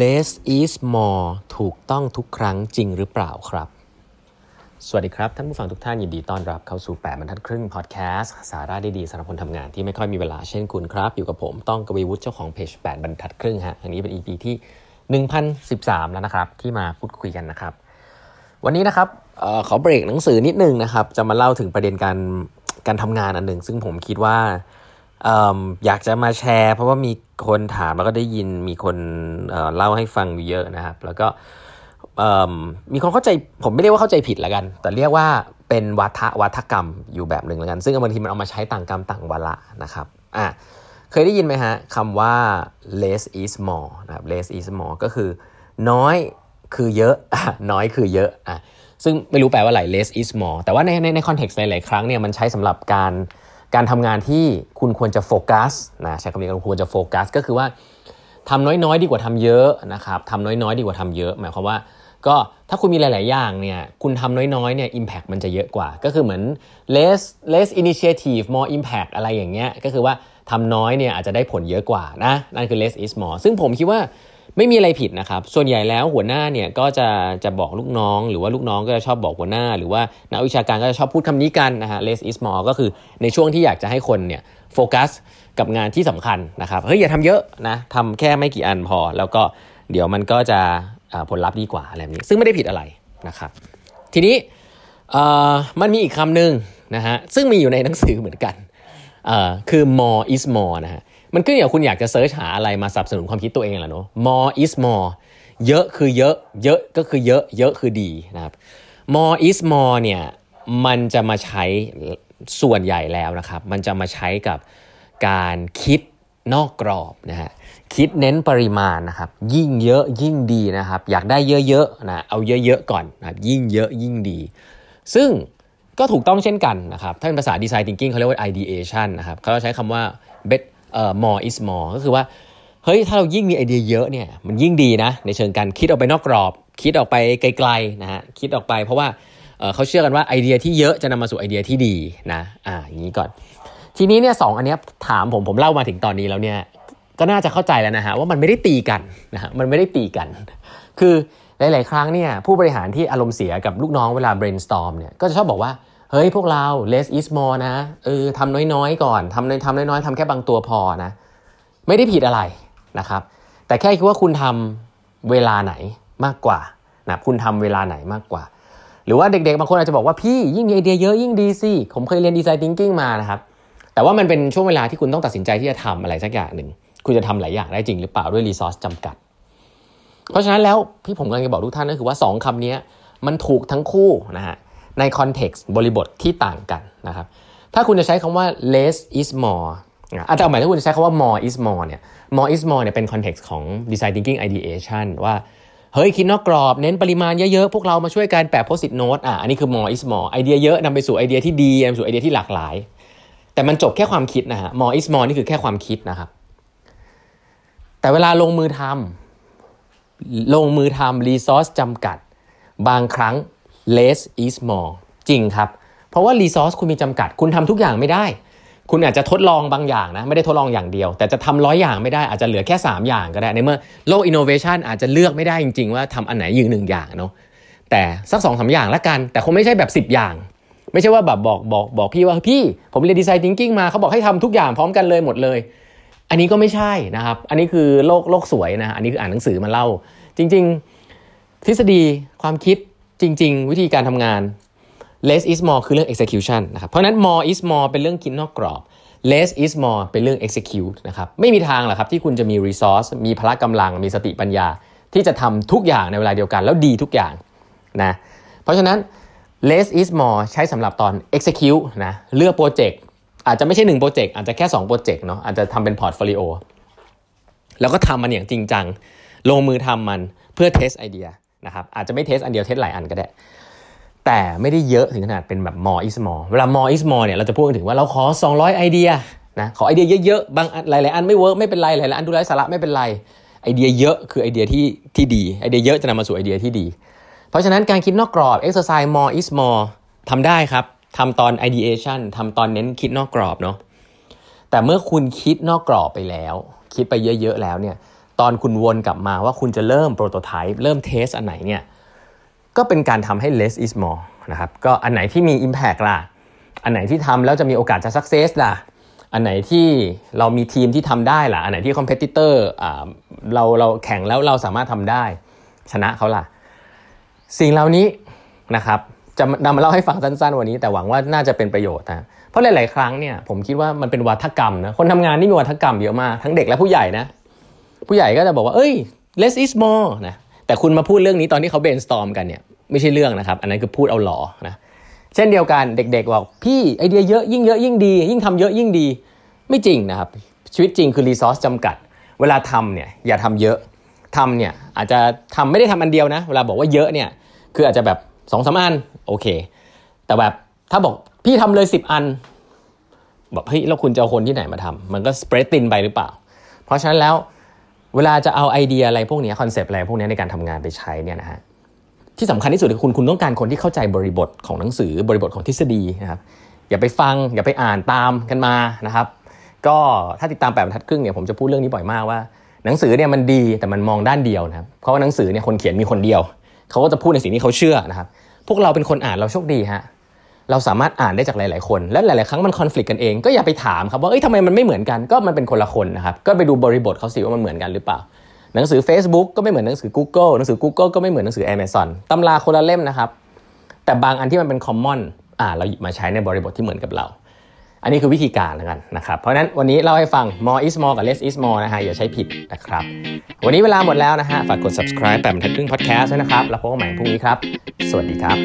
less is more ถูกต้องทุกครั้งจริงหรือเปล่าครับ สวัสดีครับ ท่านผู้ฟังทุกท่านยินดีต้อนรับเข้าสู่ 8บรรทัดครึ่งพอดแคสต์สาระดีๆสำหรับคนทำงานที่ไม่ค่อยมีเวลาเช่นคุณครับ อยู่กับผมต้องกวีวุฒิเจ้าของเพจ8บรรทัดครึ่งฮะอันนี้เป็น EP ที่ 1013 แล้วนะครับ ที่มาพูดคุยกันนะครับ วันนี้นะครับออขอเบรกหนังสือนิดนึงนะครับ จะมาเล่าถึงประเด็นการการทำงานอันหนึ่งซึ่งผมคิดว่า อยากจะมาแชร์ เพราะว่ามีคนถามแล้วก็ได้ยินมีคนเเล่าให้ฟังเยอะนะครับ แล้วก็มีคนเข้าใจผมไม่เรียกว่าเข้าใจผิดละกัน แต่เรียกว่าเป็นวัฒวัฒกรรมอยู่แบบหนึ่งละกัน ซึ่งบางทีมันเอามาใช้ต่างกรรมต่างวาระนะครับอะเคยได้ยินไหมฮะคำว่า less is more นะครับ less is more ก็คือ น้อยคือเยอะ น้อยคือเยอะอะซึ่งไม่รู้แปลว่าอะไร less is more แต่ว่าในในในคอนเท็กซ์หลายๆครั้งเนี่ยมันใช้สำหรับการ การทำงานที่คุณควรจะโฟกัสนะใช้คำนี้คุณควรจะโฟกัส ก็คือว่าทำน้อยๆ ดีกว่าทำเยอะนะครับทำน้อยๆ ดีกว่าทำเยอะ หมายความว่า ก็ถ้าคุณมีหลาย ๆ อย่างเนี่ยคุณทำน้อยๆเนี่ย impact มันจะเยอะกว่า ก็คือเหมือน less less initiative more impact อะไรอย่างเงี้ยก็คือว่าทำน้อยเนี่ยอาจจะได้ผลเยอะกว่านะนั่นคือ less is more ซึ่งผมคิดว่า ไม่มีอะไรผิดนะครับ ส่วนใหญ่แล้วหัวหน้าเนี่ยก็จะจะบอกลูกน้อง หรือว่าลูกน้องก็จะชอบบอกหัวหน้า หรือว่านักวิชาการก็จะชอบพูดคำนี้กันนะฮะ less is more ก็คือในช่วงที่อยากจะให้คนเนี่ยโฟกัสกับงานที่สำคัญนะครับ เฮ้ยอย่าทำเยอะนะทำแค่ไม่กี่อันพอ แล้วก็เดี๋ยวมันก็จะผลลัพธ์ดีกว่าอะไรแบบนี้ ซึ่งไม่ได้ผิดอะไรนะครับ ทีนี้มันมีอีกคำหนึ่งนะฮะซึ่งมีอยู่ในหนังสือเหมือนกันคือ more is more นะฮะ มันก็อย่างคุณอยากจะเซิร์ชหาอะไรมาสนับสนุนความคิดตัวเองแหละเนาะ more is more เยอะคือเยอะ เยอะก็คือเยอะ เยอะคือดีนะครับ more is more เนี่ยมันจะมาใช้ส่วนใหญ่แล้วนะครับ มันจะมาใช้กับการคิดนอกกรอบนะฮะคิดเน้นปริมาณนะครับยิ่งเยอะยิ่งดีนะครับ อยากได้เยอะๆนะเอาเยอะๆก่อนนะยิ่งเยอะยิ่งดี ซึ่งก็ถูกต้องเช่นกันนะครับ ถ้าเป็นภาษาดีไซน์ thinking เขาเรียกว่า ideation นะครับเขาใช้คำว่า bet เอ่อ more is more ก็คือว่าเฮ้ยถ้าเรายิ่งมีไอเดียเยอะเนี่ยมันยิ่งดีนะ ในเชิงการคิดออกไปนอกกรอบ คิดออกไปไกลๆนะฮะคิดออกไปเพราะว่าเขาเชื่อกันว่าไอเดียที่เยอะจะนำมาสู่ไอเดียที่ดีนะอ่าอย่างนี้ก่อน ทีนี้เนี่ยสองอันนี้ถามผมผมเล่ามาถึงตอนนี้แล้วเนี่ยก็น่าจะเข้าใจแล้วนะฮะว่ามันไม่ได้ตีกันนะฮะมันไม่ได้ตีกัน คือหลาย ๆ ครั้งเนี่ยผู้บริหารที่อารมณ์เสียกับลูกน้องเวลา brainstorm เนี่ยก็จะชอบบอกว่า เฮ้ยพวกเรา less is more นะเออทำน้อยๆ ก่อนทำน้อยทำน้อยๆทำแค่บางตัวพอนะ ไม่ได้ผิดอะไรนะครับ แต่แค่คิดว่าคุณทำเวลาไหนมากกว่านะคุณทำเวลาไหนมากกว่า หรือว่าเด็กๆบางคนอาจจะบอกว่าพี่ยิ่งมีไอเดียเยอะยิ่งดีสิผมเคยเรียนดีไซน์ทิงกิ้งมานะครับแต่ว่ามันเป็นช่วงเวลาที่คุณต้องตัดสินใจที่จะทำอะไรสักอย่างหนึ่งคุณจะทำหลายอย่างได้จริงหรือเปล่าด้วยรีซอสจำกัด เพราะฉะนั้นแล้วพี่ผมกำลังจะบอกทุกท่านก็คือว่า 2คำนี้มันถูกทั้งคู่นะฮะ ใน context บริบทที่ต่างกันนะครับถ้าคุณจะใช้คำว่า less is more อาจจะหมายถ้าคุณจะใช้คำว่า more is more เนี่ย more is more เนี่ยเป็น context ของ design thinking ideation ว่าเฮ้ยคิดนอกกรอบเน้นปริมาณเยอะๆ พวกเรามาช่วยกันแปะ post it note อะอันนี้คือ more is more ไอเดียเยอะนำไปสู่ไอเดียที่ดีนำไปสู่ไอเดียที่หลากหลาย แต่มันจบแค่ความคิดนะฮะ more is more นี่คือแค่ความคิดนะครับแต่เวลาลงมือทำลงมือทำ resource จำกัด บางครั้ง less is more จริงครับ เพราะว่า resource คุณมีจำกัด คุณทำทุกอย่างไม่ได้ คุณอาจจะทดลองบางอย่างนะ ไม่ได้ทดลองอย่างเดียว แต่จะทำร้อยอย่างไม่ได้อาจจะเหลือแค่ 3 อย่างก็ได้ ในเมื่อโลก innovation อาจจะเลือกไม่ได้จริง ๆ ว่าทำอันไหนยืนหนึ่งอย่างเนาะแต่สักสองสาอย่างละกัน แต่คงไม่ใช่แบบ 10 อย่าง ไม่ใช่ว่าแบบบอกบอกบอกพี่ว่าพี่ผมเรียนดีไซน์ทิงกิ้งมาเขาบอกให้ทำทุกอย่างพร้อมกันเลยหมดเลย อันนี้ก็ไม่ใช่นะครับ อันนี้คือโลกโลกสวยนะ อันนี้คืออ่านหนังสือมาเล่า จริง ๆ ทฤษฎีความคิด จริง ๆ วิธีการทำงาน less is more คือเรื่อง execution นะครับเพราะนั้น more is more เป็นเรื่องคิดนอกกรอบ less is more เป็นเรื่อง execute นะครับไม่มีทางหรอกครับที่คุณจะมี resource มีพละกำลังมีสติปัญญา ที่จะทำทุกอย่างในเวลาเดียวกันแล้วดีทุกอย่างนะเพราะฉะนั้น less is more ใช้สำหรับตอน execute นะเลือกโปรเจกต์อาจจะไม่ใช่1โปรเจกต์อาจจะแค่2โปรเจกต์เนาะอาจจะทำเป็นพอร์ตโฟลิโอแล้วก็ทำมันอย่างจริงจัง ลงมือทำมันเพื่อ test ไอเดีย นะครับอาจจะไม่ test อันเดียว test หลายอันก็ได้ แต่ไม่ได้เยอะถึงขนาดเป็นแบบ more is more เวลา more is more เนี่ยเราจะพูดถึงว่าเราขอ 200 ไอเดียนะขอไอเดียเยอะๆบางหลายๆอันไม่ work ไม่เป็นไรหลายๆอันดูไร้สาระไม่เป็นไรไอเดียเยอะคือไอเดียที่ที่ดีไอเดียเยอะจะนำมาสู่ไอเดียที่ดี เพราะฉะนั้นการคิดนอกกรอบ exercise more is more ทำได้ครับทำตอน ideation ทำตอนเน้นคิดนอกกรอบเนาะแต่เมื่อคุณคิดนอกกรอบไปแล้ว คิดไปเยอะๆแล้วเนี่ย ตอนคุณวนกลับมาว่าคุณจะเริ่มโปรโตไทป์เริ่มเทสอันไหนเนี่ยก็เป็นการทำให้ less is more นะครับก็อันไหนที่มี impact ล่ะ อันไหนที่ทำแล้วจะมีโอกาสจะ success ล่ะ อันไหนที่เรามีทีมที่ทำได้ล่ะ อันไหนที่ competitor อ่าเราเราแข่งแล้วเราสามารถทำได้ ชนะเขาล่ะ สิ่งเหล่านี้นะครับจะนำมาเล่าให้ฟังสั้นๆวันนี้ แต่หวังว่าน่าจะเป็นประโยชน์นะเพราะหลาย ๆ ครั้งเนี่ยผมคิดว่ามันเป็นวัฒกรรมนะคนทำงานนี่มีวัฒกรรมเยอะมากทั้งเด็กและผู้ใหญ่นะ ผู้ใหญ่ก็จะบอกว่า เอ้ย less is more นะ แต่คุณมาพูดเรื่องนี้ตอนที่เขา brainstorm กันเนี่ยไม่ใช่เรื่องนะครับ อันนั้นคือพูดเอาหลอนะ เช่นเดียวกันเด็กๆบอกพี่ไอเดียเยอะยิ่งเยอะยิ่งดี ยิ่งทำเยอะยิ่งดี ไม่จริงนะครับ ชีวิตจริงคือรีซอสจำกัด เวลาทำเนี่ยอย่าทำเยอะทำเนี่ยอาจจะทำไม่ได้ทำอันเดียวนะ เวลาบอกว่าเยอะเนี่ยคืออาจจะแบบสองสามอันโอเค แต่แบบถ้าบอกพี่ทำเลยสิบอันบอกเฮ้ยแล้วคุณจะเอาคนที่ไหนมาทำมันก็ spread thin ไปหรือเปล่า เพราะฉะนั้นแล้ว เวลาจะเอาไอเดียอะไรพวกนี้คอนเซปต์อะไรพวกนี้ในการทำงานไปใช้เนี่ยนะฮะที่สำคัญที่สุดคือคุณคุณต้องการคนที่เข้าใจบริบทของหนังสือบริบทของทฤษฎีนะครับอย่าไปฟัง อย่าไปอ่านตามกันมานะครับ ก็ถ้าติดตามแปดบรรทัดครึ่งเนี่ยผมจะพูดเรื่องนี้บ่อยมากว่า หนังสือเนี่ยมันดีแต่มันมองด้านเดียวนะครับเพราะว่าหนังสือเนี่ยคนเขียนมีคนเดียว เขาก็จะพูดในสิ่งที่เขาเชื่อนะครับ พวกเราเป็นคนอ่านเราโชคดีฮะ เราสามารถอ่านได้จากหลาย ๆ คน และหลาย ๆ ครั้งมันคอน FLICT กันเองก็อย่าไปถามครับว่าเอ้ยทำไมมันไม่เหมือนกันก็มันเป็นคนละคนนะครับก็ไปดูบริบทเขาสิว่ามันเหมือนกันหรือเปล่า หนังสือ Facebook ก็ไม่เหมือนหนังสือ Google หนังสือ Google ก็ไม่เหมือนหนังสือ Amazon ตำราคนละเล่มนะครับแต่บางอันที่มันเป็นคอมมอนอ่าเราหยิบมาใช้ในบริบทที่เหมือนกับเรา อันนี้คือวิธีการแล้วกันนะครับเพราะนั้นวันนี้เล่าให้ฟัง more is more กับ less is more นะฮะอย่าใช้ผิดนะครับ วันนี้เวลาหมดแล้วนะฮะฝากกด subscribe แปดบรรทัดครึ่ง podcast ด้วยนะครับแล้วพบกันใหม่พรุ่งนี้ครับ สวัสดีครับ